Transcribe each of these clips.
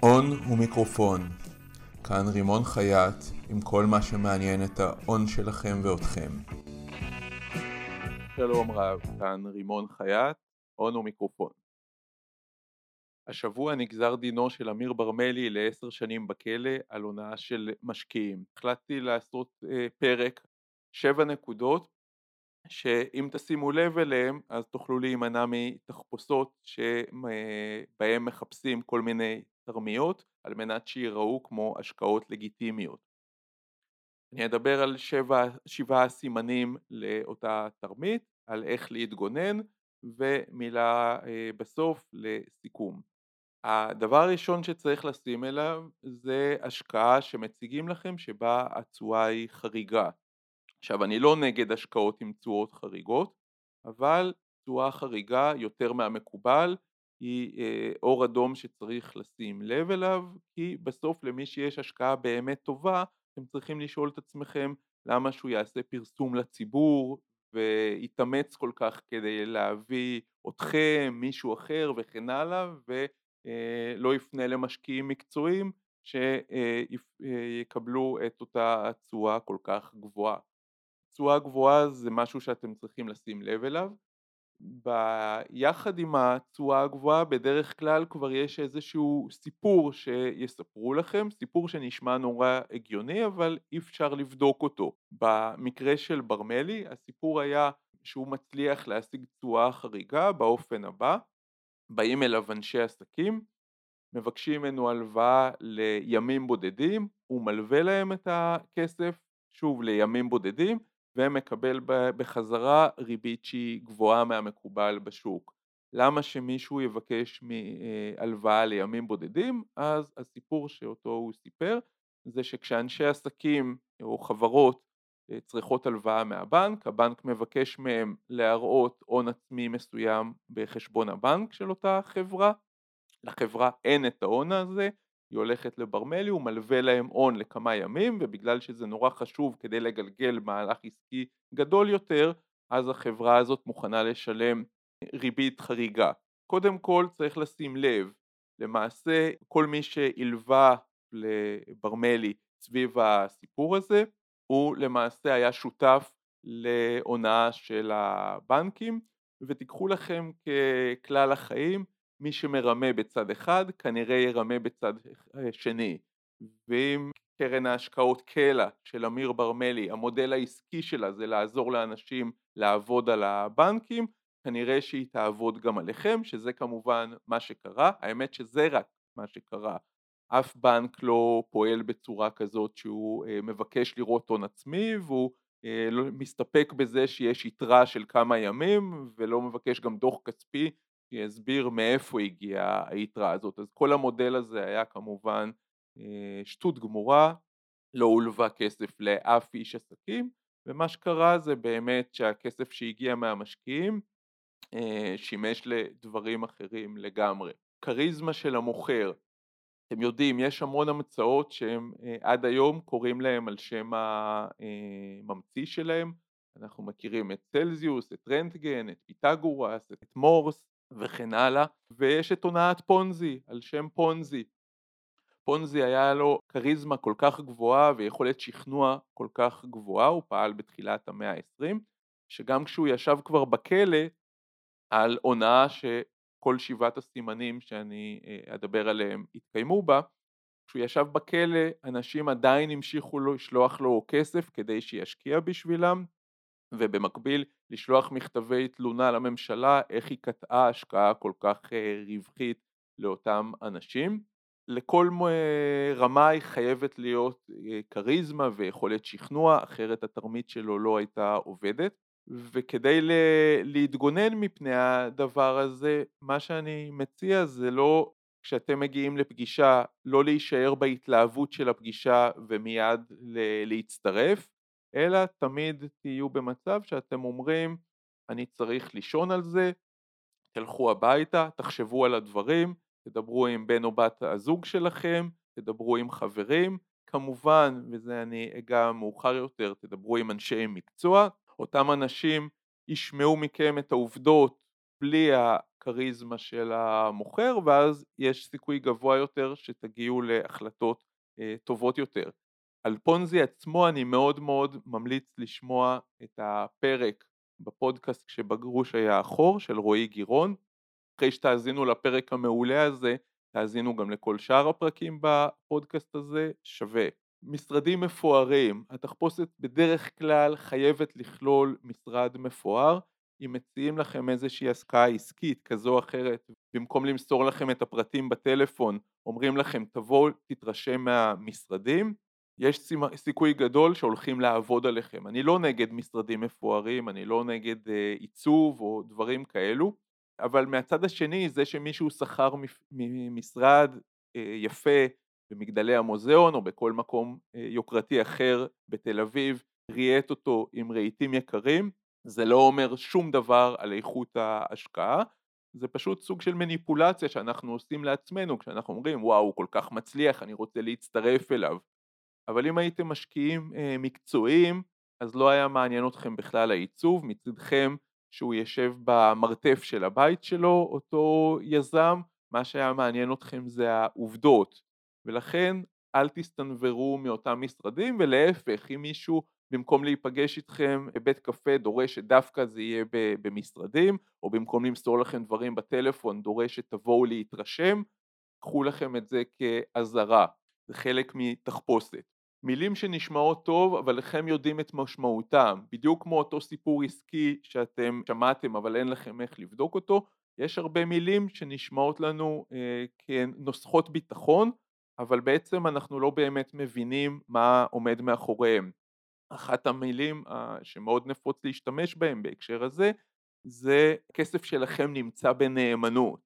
הון ומיקרופון, כאן רימון חייט עם כל מה שמעניין את ההון שלכם ואותכם. שלום רב, כאן רימון חייט, הון ומיקרופון. השבוע נגזר דינו של אמיר ברמלי לעשר שנים בכלא על הונאה של משקיעים. החלטתי לעשות אה, פרק שבע נקודות שאם תשימו לב אליהם אז תוכלו להימנע מתחפושות שבהם מחפשים כל מיני תרמיות על מנת שיראו כמו השקעות לגיטימיות. אני אדבר על שבע, שבעה סימנים לאותה תרמית, על איך להתגונן ומילה אה, בסוף לסיכום. הדבר הראשון שצריך לשים אליו זה השקעה שמציגים לכם שבה התשואה היא חריגה. עכשיו אני לא נגד השקעות עם תשואות חריגות, אבל תשואה חריגה יותר מהמקובל היא אה, אור אדום שצריך לשים לב אליו, כי בסוף למי שיש השקעה באמת טובה, אתם צריכים לשאול את עצמכם למה שהוא יעשה פרסום לציבור ויתאמץ כל כך כדי להביא אתכם, מישהו אחר וכן הלאה, ולא אה, יפנה למשקיעים מקצועיים שיקבלו את אותה תשואה כל כך גבוהה. תשואה גבוהה זה משהו שאתם צריכים לשים לב אליו. ביחד עם התשואה הגבוהה בדרך כלל כבר יש איזשהו סיפור שיספרו לכם, סיפור שנשמע נורא הגיוני אבל אי אפשר לבדוק אותו. במקרה של ברמלי הסיפור היה שהוא מצליח להשיג תשואה חריגה באופן הבא, באים אליו אנשי עסקים, מבקשים ממנו הלוואה לימים בודדים, הוא מלווה להם את הכסף שוב לימים בודדים ומקבל בחזרה ריבית שהיא גבוהה מהמקובל בשוק. למה שמישהו יבקש מהלוואה לימים בודדים? אז הסיפור שאותו הוא סיפר זה שכשאנשי עסקים או חברות אה, צריכות הלוואה מהבנק, הבנק מבקש מהם להראות הון עצמי מסוים בחשבון הבנק של אותה חברה, לחברה אין את ההון הזה, היא הולכת לברמלי, הוא מלווה להם הון לכמה ימים ובגלל שזה נורא חשוב כדי לגלגל מהלך עסקי גדול יותר אז החברה הזאת מוכנה לשלם ריבית חריגה. קודם כל צריך לשים לב, למעשה כל מי שהלווה לברמלי סביב הסיפור הזה הוא למעשה היה שותף להונאה של הבנקים ותיקחו לכם ככלל החיים מי שמרמה בצד אחד כנראה ירמה בצד שני. ואם קרן ההשקעות קלע של אמיר ברמלי המודל העסקי שלה זה לעזור לאנשים לעבוד על הבנקים כנראה שהיא תעבוד גם עליכם שזה כמובן מה שקרה. האמת שזה רק מה שקרה. אף בנק לא פועל בצורה כזאת שהוא אה, מבקש לראות הון עצמי והוא אה, לא מסתפק בזה שיש יתרה של כמה ימים ולא מבקש גם דוח כספי שיסביר מאיפה הגיעה היתרה הזאת. אז כל המודל הזה היה כמובן אה, שטות גמורה, לא הולווה כסף לאף איש עסקים, ומה שקרה זה באמת שהכסף שהגיע מהמשקיעים אה, שימש לדברים אחרים לגמרי. כריזמה של המוכר, אתם יודעים, יש המון המצאות שהם אה, עד היום קוראים להם על שם הממציא שלהם, אנחנו מכירים את צלזיוס, את רנטגן, את פיתגורס, את מורס, וכן הלאה, ויש את הונאת פונזי, על שם פונזי. פונזי היה לו כריזמה כל כך גבוהה ויכולת שכנוע כל כך גבוהה, הוא פעל בתחילת המאה ה-20, שגם כשהוא ישב כבר בכלא על הונאה שכל שבעת הסימנים שאני אה, אדבר עליהם התקיימו בה, כשהוא ישב בכלא אנשים עדיין המשיכו לו לשלוח לו כסף כדי שישקיע בשבילם ובמקביל לשלוח מכתבי תלונה לממשלה איך היא קטעה השקעה כל כך אה, רווחית לאותם אנשים. לכל רמה היא חייבת להיות אה, כריזמה ויכולת שכנוע, אחרת התרמית שלו לא הייתה עובדת. וכדי להתגונן מפני הדבר הזה, מה שאני מציע זה לא כשאתם מגיעים לפגישה, לא להישאר בהתלהבות של הפגישה ומיד להצטרף, אלא תמיד תהיו במצב שאתם אומרים אני צריך לישון על זה, תלכו הביתה, תחשבו על הדברים, תדברו עם בן או בת הזוג שלכם, תדברו עם חברים, כמובן, וזה אני אגע מאוחר יותר, תדברו עם אנשי מקצוע, אותם אנשים ישמעו מכם את העובדות בלי הכריזמה של המוכר ואז יש סיכוי גבוה יותר שתגיעו להחלטות אה, טובות יותר. על פונזי עצמו אני מאוד מאוד ממליץ לשמוע את הפרק בפודקאסט כשבגרוש היה החור של רועי גירון. אחרי שתאזינו לפרק המעולה הזה, תאזינו גם לכל שאר הפרקים בפודקאסט הזה, שווה. משרדים מפוארים, התחפושת בדרך כלל חייבת לכלול משרד מפואר אם מציעים לכם איזושהי השקעה עסקית כזו או אחרת במקום למסור לכם את הפרטים בטלפון אומרים לכם תבואו תתרשם מהמשרדים יש סיכוי גדול שהולכים לעבוד עליכם. אני לא נגד משרדים מפוארים אני לא נגד אה, עיצוב או דברים כאלו אבל מהצד השני זה שמישהו שכר משרד אה, יפה במגדלי המוזיאון או בכל מקום אה, יוקרתי אחר בתל אביב ריהט אותו עם רהיטים יקרים זה לא אומר שום דבר על איכות ההשקעה. זה פשוט סוג של מניפולציה שאנחנו עושים לעצמנו כשאנחנו אומרים וואו הוא כל כך מצליח אני רוצה להצטרף אליו אבל אם הייתם משקיעים אה, מקצועיים אז לא היה מעניין אתכם בכלל העיצוב מצדכם שהוא יושב במרתף של הבית שלו אותו יזם מה שהיה מעניין אתכם זה העובדות. ולכן אל תסתנוורו מאותם משרדים ולהפך אם מישהו במקום להיפגש איתכם בבית קפה דורש שדווקא זה יהיה במשרדים או במקום למסור לכם דברים בטלפון דורש שתבואו להתרשם קחו לכם את זה כאזהרה זה חלק מתחפושת מילים שנשמעות טוב אבל לכם יודעים את משמעותם בדיוק כמו אותו סיפור עסקי שאתם שמעתם אבל אין לכם איך לבדוק אותו יש הרבה מילים שנשמעות לנו אה, כנוסחות ביטחון אבל בעצם אנחנו לא באמת מבינים מה עומד מאחוריהם. אחת המילים שמאוד נפוץ להשתמש בהם בהקשר הזה זה כסף שלכם נמצא בנאמנות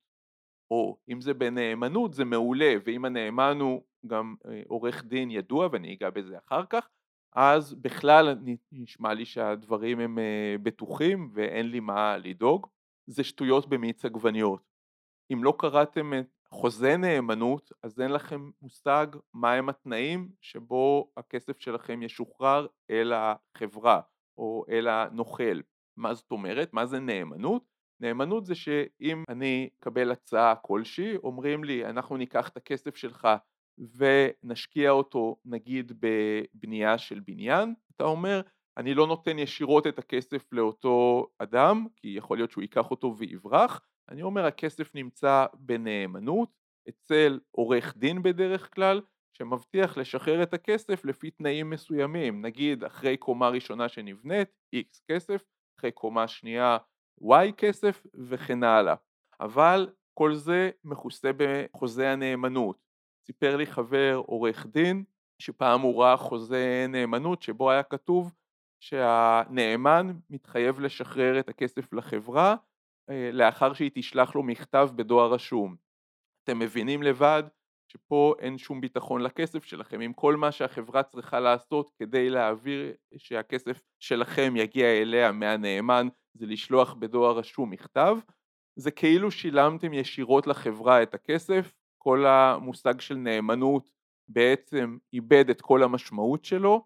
או אם זה בנאמנות זה מעולה ואם הנאמן הוא גם אה, עורך דין ידוע ואני אגע בזה אחר כך אז בכלל נשמע לי שהדברים הם אה, בטוחים ואין לי מה לדאוג זה שטויות במיץ עגבניות אם לא קראתם את חוזה נאמנות אז אין לכם מושג מהם התנאים שבו הכסף שלכם ישוחרר אל החברה או אל הנוכל. מה זאת אומרת? מה זה נאמנות? נאמנות זה שאם אני אקבל הצעה כלשהי אומרים לי אנחנו ניקח את הכסף שלך ונשקיע אותו נגיד בבנייה של בניין אתה אומר אני לא נותן ישירות את הכסף לאותו אדם כי יכול להיות שהוא ייקח אותו ויברח. אני אומר הכסף נמצא בנאמנות אצל עורך דין בדרך כלל שמבטיח לשחרר את הכסף לפי תנאים מסוימים. נגיד אחרי קומה ראשונה שנבנית X כסף אחרי קומה שנייה Y כסף וכן הלאה. אבל כל זה מכוסה בחוזה הנאמנות סיפר לי חבר עורך דין שפעם הוא ראה חוזה נאמנות שבו היה כתוב שהנאמן מתחייב לשחרר את הכסף לחברה אה, לאחר שהיא תשלח לו מכתב בדואר רשום. אתם מבינים לבד שפה אין שום ביטחון לכסף שלכם. אם כל מה שהחברה צריכה לעשות כדי להעביר שהכסף שלכם יגיע אליה מהנאמן זה לשלוח בדואר רשום מכתב, זה כאילו שילמתם ישירות לחברה את הכסף, כל המושג של נאמנות בעצם איבד את כל המשמעות שלו,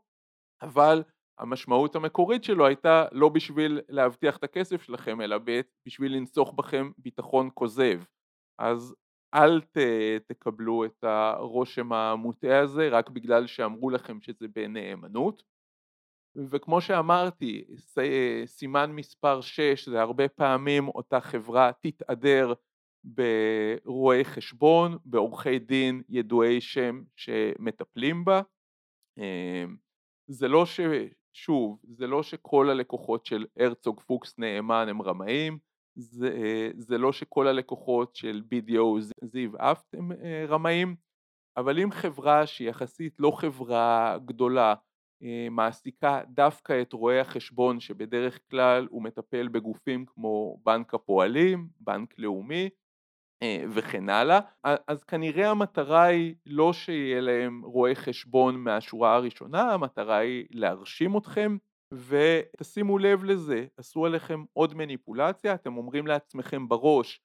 אבל המשמעות המקורית שלו הייתה לא בשביל להבטיח את הכסף שלכם אלא בשביל לנסוך בכם ביטחון כוזב. אז אל ת, תקבלו את הרושם המוטעה הזה רק בגלל שאמרו לכם שזה בנאמנות. וכמו שאמרתי סימן מספר 6 זה הרבה פעמים אותה חברה תתהדר ברואי חשבון, בעורכי דין ידועי שם שמטפלים בה. זה לא ש... שוב, זה לא שכל הלקוחות של הרצוג פוקס נאמן הם רמאים, זה, זה לא שכל הלקוחות של BDO זיו אפט הם אה, רמאים, אבל אם חברה שהיא יחסית לא חברה גדולה אה, מעסיקה דווקא את רואי החשבון שבדרך כלל הוא מטפל בגופים כמו בנק הפועלים, בנק לאומי אה, וכן הלאה, אז כנראה המטרה היא לא שיהיה להם רואי חשבון מהשורה הראשונה, המטרה היא להרשים אתכם ותשימו לב לזה, עשו עליכם עוד מניפולציה, אתם אומרים לעצמכם בראש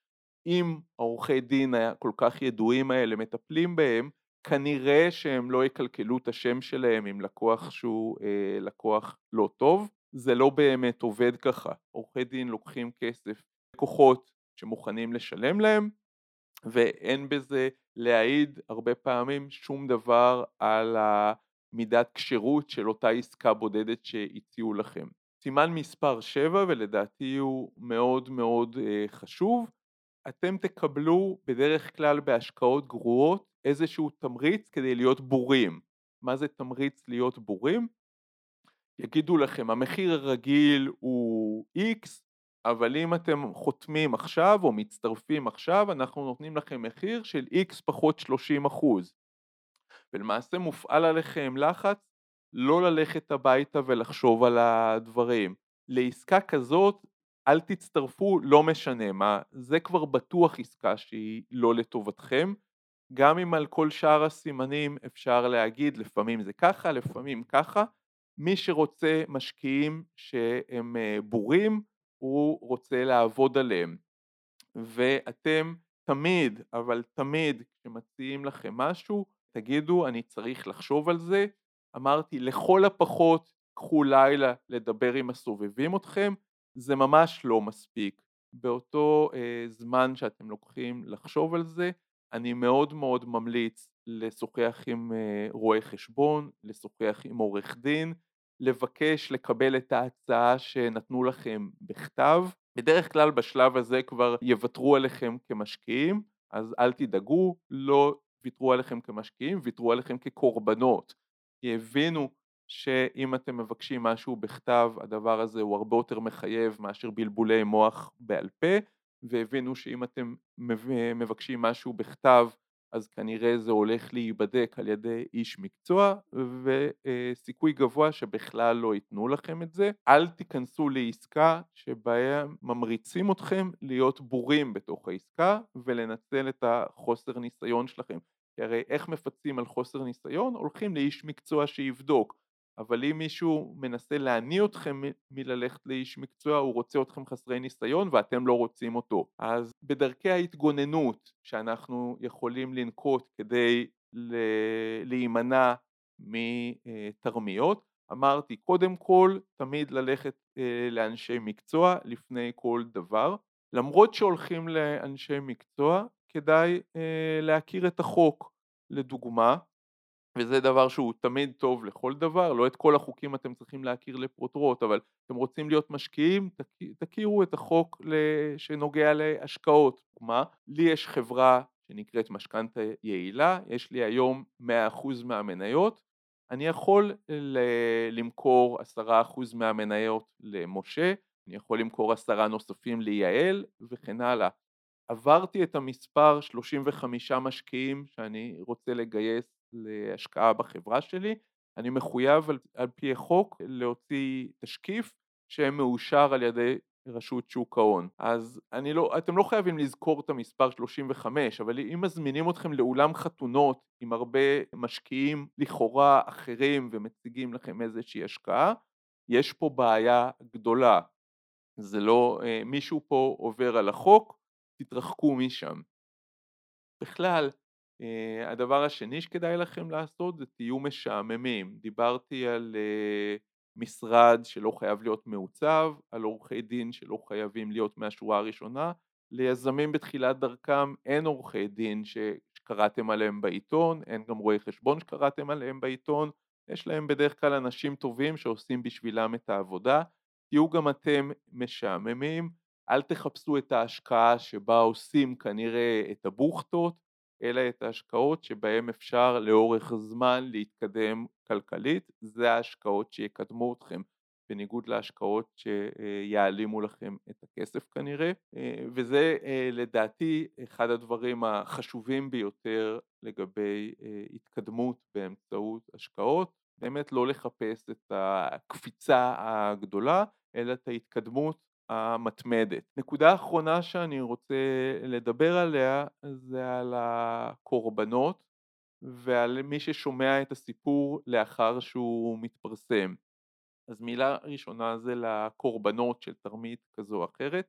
אם העורכי דין הכל כך ידועים האלה מטפלים בהם, כנראה שהם לא יקלקלו את השם שלהם עם לקוח שהוא אה, לקוח לא טוב, זה לא באמת עובד ככה, עורכי דין לוקחים כסף, לקוחות שמוכנים לשלם להם ואין בזה להעיד הרבה פעמים שום דבר על המידת כשירות של אותה עסקה בודדת שהציעו לכם. סימן מספר 7 ולדעתי הוא מאוד מאוד אה, חשוב, אתם תקבלו בדרך כלל בהשקעות גרועות איזשהו תמריץ כדי להיות בורים. מה זה תמריץ להיות בורים? יגידו לכם המחיר הרגיל הוא X אבל אם אתם חותמים עכשיו או מצטרפים עכשיו אנחנו נותנים לכם מחיר של X פחות 30 אחוז ולמעשה מופעל עליכם לחץ לא ללכת הביתה ולחשוב על הדברים. לעסקה כזאת אל תצטרפו לא משנה מה, זה כבר בטוח עסקה שהיא לא לטובתכם. גם אם על כל שאר הסימנים אפשר להגיד לפעמים זה ככה, לפעמים ככה, מי שרוצה משקיעים שהם אה, בורים הוא רוצה לעבוד עליהם. ואתם תמיד, אבל תמיד כשמציעים לכם משהו תגידו אני צריך לחשוב על זה. אמרתי לכל הפחות קחו לילה לדבר עם הסובבים אתכם, זה ממש לא מספיק. באותו אה, זמן שאתם לוקחים לחשוב על זה, אני מאוד מאוד ממליץ לשוחח עם אה, רואה חשבון, לשוחח עם עורך דין, לבקש לקבל את ההצעה שנתנו לכם בכתב. בדרך כלל בשלב הזה כבר יוותרו עליכם כמשקיעים, אז אל תדאגו, לא ויתרו עליכם כמשקיעים, ויתרו עליכם כקורבנות. כי הבינו שאם אתם מבקשים משהו בכתב הדבר הזה הוא הרבה יותר מחייב מאשר בלבולי מוח בעל פה והבינו שאם אתם מבקשים משהו בכתב אז כנראה זה הולך להיבדק על ידי איש מקצוע וסיכוי גבוה שבכלל לא ייתנו לכם את זה. אל תיכנסו לעסקה שבה ממריצים אתכם להיות בורים בתוך העסקה ולנצל את החוסר ניסיון שלכם. כי הרי איך מפצים על חוסר ניסיון? הולכים לאיש מקצוע שיבדוק. אבל אם מישהו מנסה להניא אתכם מללכת לאיש מקצוע, הוא רוצה אתכם חסרי ניסיון ואתם לא רוצים אותו. אז בדרכי ההתגוננות שאנחנו יכולים לנקוט כדי להימנע מתרמיות, אמרתי קודם כל תמיד ללכת אה, לאנשי מקצוע לפני כל דבר. למרות שהולכים לאנשי מקצוע, כדאי אה, להכיר את החוק. לדוגמה, וזה דבר שהוא תמיד טוב לכל דבר, לא את כל החוקים אתם צריכים להכיר לפרוטרוט, אבל אתם רוצים להיות משקיעים, תכירו את החוק שנוגע להשקעות. מה? לי יש חברה שנקראת משכנתה יעילה, יש לי היום 100% מהמניות, אני יכול למכור 10% מהמניות למשה, אני יכול למכור עשרה נוספים ליעל וכן הלאה. עברתי את המספר 35 משקיעים שאני רוצה לגייס להשקעה בחברה שלי, אני מחויב על, על פי החוק להוציא תשקיף שמאושר על ידי רשות שוק ההון. אז אני לא, אתם לא חייבים לזכור את המספר 35, אבל אם מזמינים אתכם לאולם חתונות עם הרבה משקיעים לכאורה אחרים ומציגים לכם איזושהי השקעה, יש פה בעיה גדולה. זה לא, אה, מישהו פה עובר על החוק, תתרחקו משם. בכלל, הדבר השני שכדאי לכם לעשות זה תהיו משעממים. דיברתי על אה, משרד שלא חייב להיות מעוצב, על עורכי דין שלא חייבים להיות מהשורה הראשונה, ליזמים בתחילת דרכם אין עורכי דין שקראתם עליהם בעיתון, אין גם רואי חשבון שקראתם עליהם בעיתון, יש להם בדרך כלל אנשים טובים שעושים בשבילם את העבודה, תהיו גם אתם משעממים, אל תחפשו את ההשקעה שבה עושים כנראה את הבוכטות, אלא את ההשקעות שבהן אפשר לאורך זמן להתקדם כלכלית, זה ההשקעות שיקדמו אתכם, בניגוד להשקעות שיעלימו לכם את הכסף כנראה, וזה לדעתי אחד הדברים החשובים ביותר לגבי התקדמות באמצעות השקעות, באמת לא לחפש את הקפיצה הגדולה, אלא את ההתקדמות המתמדת. נקודה אחרונה שאני רוצה לדבר עליה זה על הקורבנות ועל מי ששומע את הסיפור לאחר שהוא מתפרסם. אז מילה ראשונה זה לקורבנות של תרמית כזו או אחרת.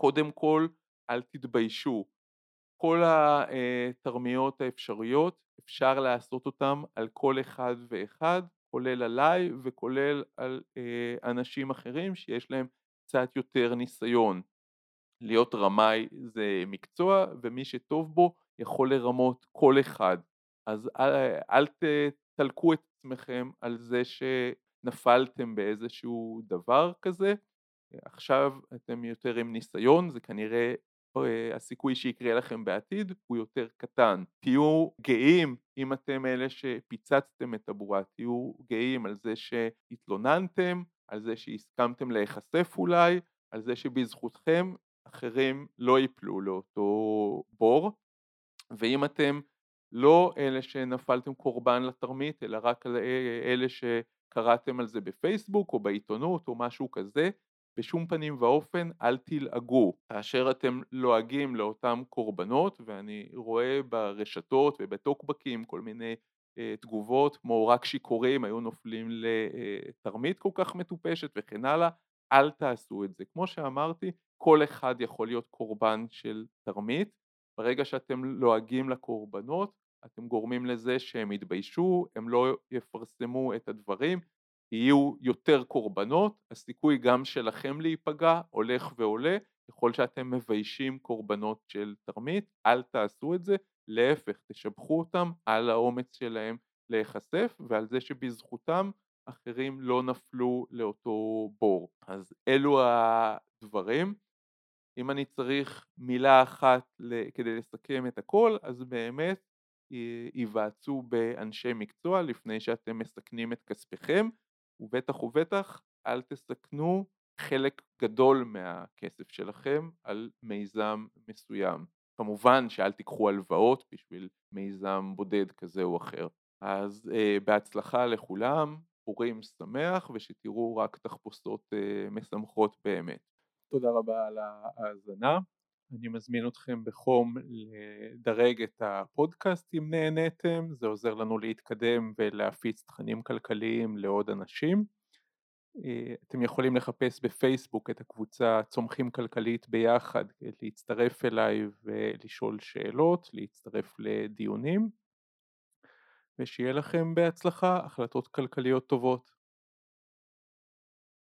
קודם כל אל תתביישו. כל התרמיות האפשריות אפשר לעשות אותם על כל אחד ואחד כולל עליי וכולל על אנשים אחרים שיש להם קצת יותר ניסיון. להיות רמאי זה מקצוע ומי שטוב בו יכול לרמות כל אחד אז אל, אל תלקו את עצמכם על זה שנפלתם באיזשהו דבר כזה עכשיו אתם יותר עם ניסיון זה כנראה אה, הסיכוי שיקרה לכם בעתיד הוא יותר קטן. תהיו גאים אם אתם אלה שפיצצתם את הבועה, תהיו גאים על זה שהתלוננתם, על זה שהסכמתם להיחשף אולי, על זה שבזכותכם אחרים לא ייפלו לאותו בור, ואם אתם לא אלה שנפלתם קורבן לתרמית, אלא רק אלה שקראתם על זה בפייסבוק או בעיתונות או משהו כזה, בשום פנים ואופן אל תלעגו. כאשר אתם לועגים לאותם קורבנות ואני רואה ברשתות ובטוקבקים כל מיני אה, תגובות כמו רק שיכורים היו נופלים לתרמית כל כך מטופשת וכן הלאה אל תעשו את זה כמו שאמרתי כל אחד יכול להיות קורבן של תרמית. ברגע שאתם לועגים לקורבנות אתם גורמים לזה שהם יתביישו הם לא יפרסמו את הדברים יהיו יותר קורבנות, הסיכוי גם שלכם להיפגע הולך ועולה ככל שאתם מביישים קורבנות של תרמית, אל תעשו את זה, להפך תשבחו אותם על האומץ שלהם להיחשף ועל זה שבזכותם אחרים לא נפלו לאותו בור. אז אלו הדברים. אם אני צריך מילה אחת כדי לסכם את הכל, אז באמת היוועצו באנשי מקצוע לפני שאתם מסכנים את כספיכם ובטח ובטח אל תסכנו חלק גדול מהכסף שלכם על מיזם מסוים. כמובן שאל תיקחו הלוואות בשביל מיזם בודד כזה או אחר. אז אה, בהצלחה לכולם, פורים שמח ושתראו רק תחפושות אה, משמחות באמת. תודה רבה על ההאזנה. אני מזמין אתכם בחום לדרג את הפודקאסט אם נהניתם, זה עוזר לנו להתקדם ולהפיץ תכנים כלכליים לעוד אנשים. אה, אתם יכולים לחפש בפייסבוק את הקבוצה צומחים כלכלית ביחד, להצטרף אליי ולשאול שאלות, להצטרף לדיונים, ושיהיה לכם בהצלחה החלטות כלכליות טובות.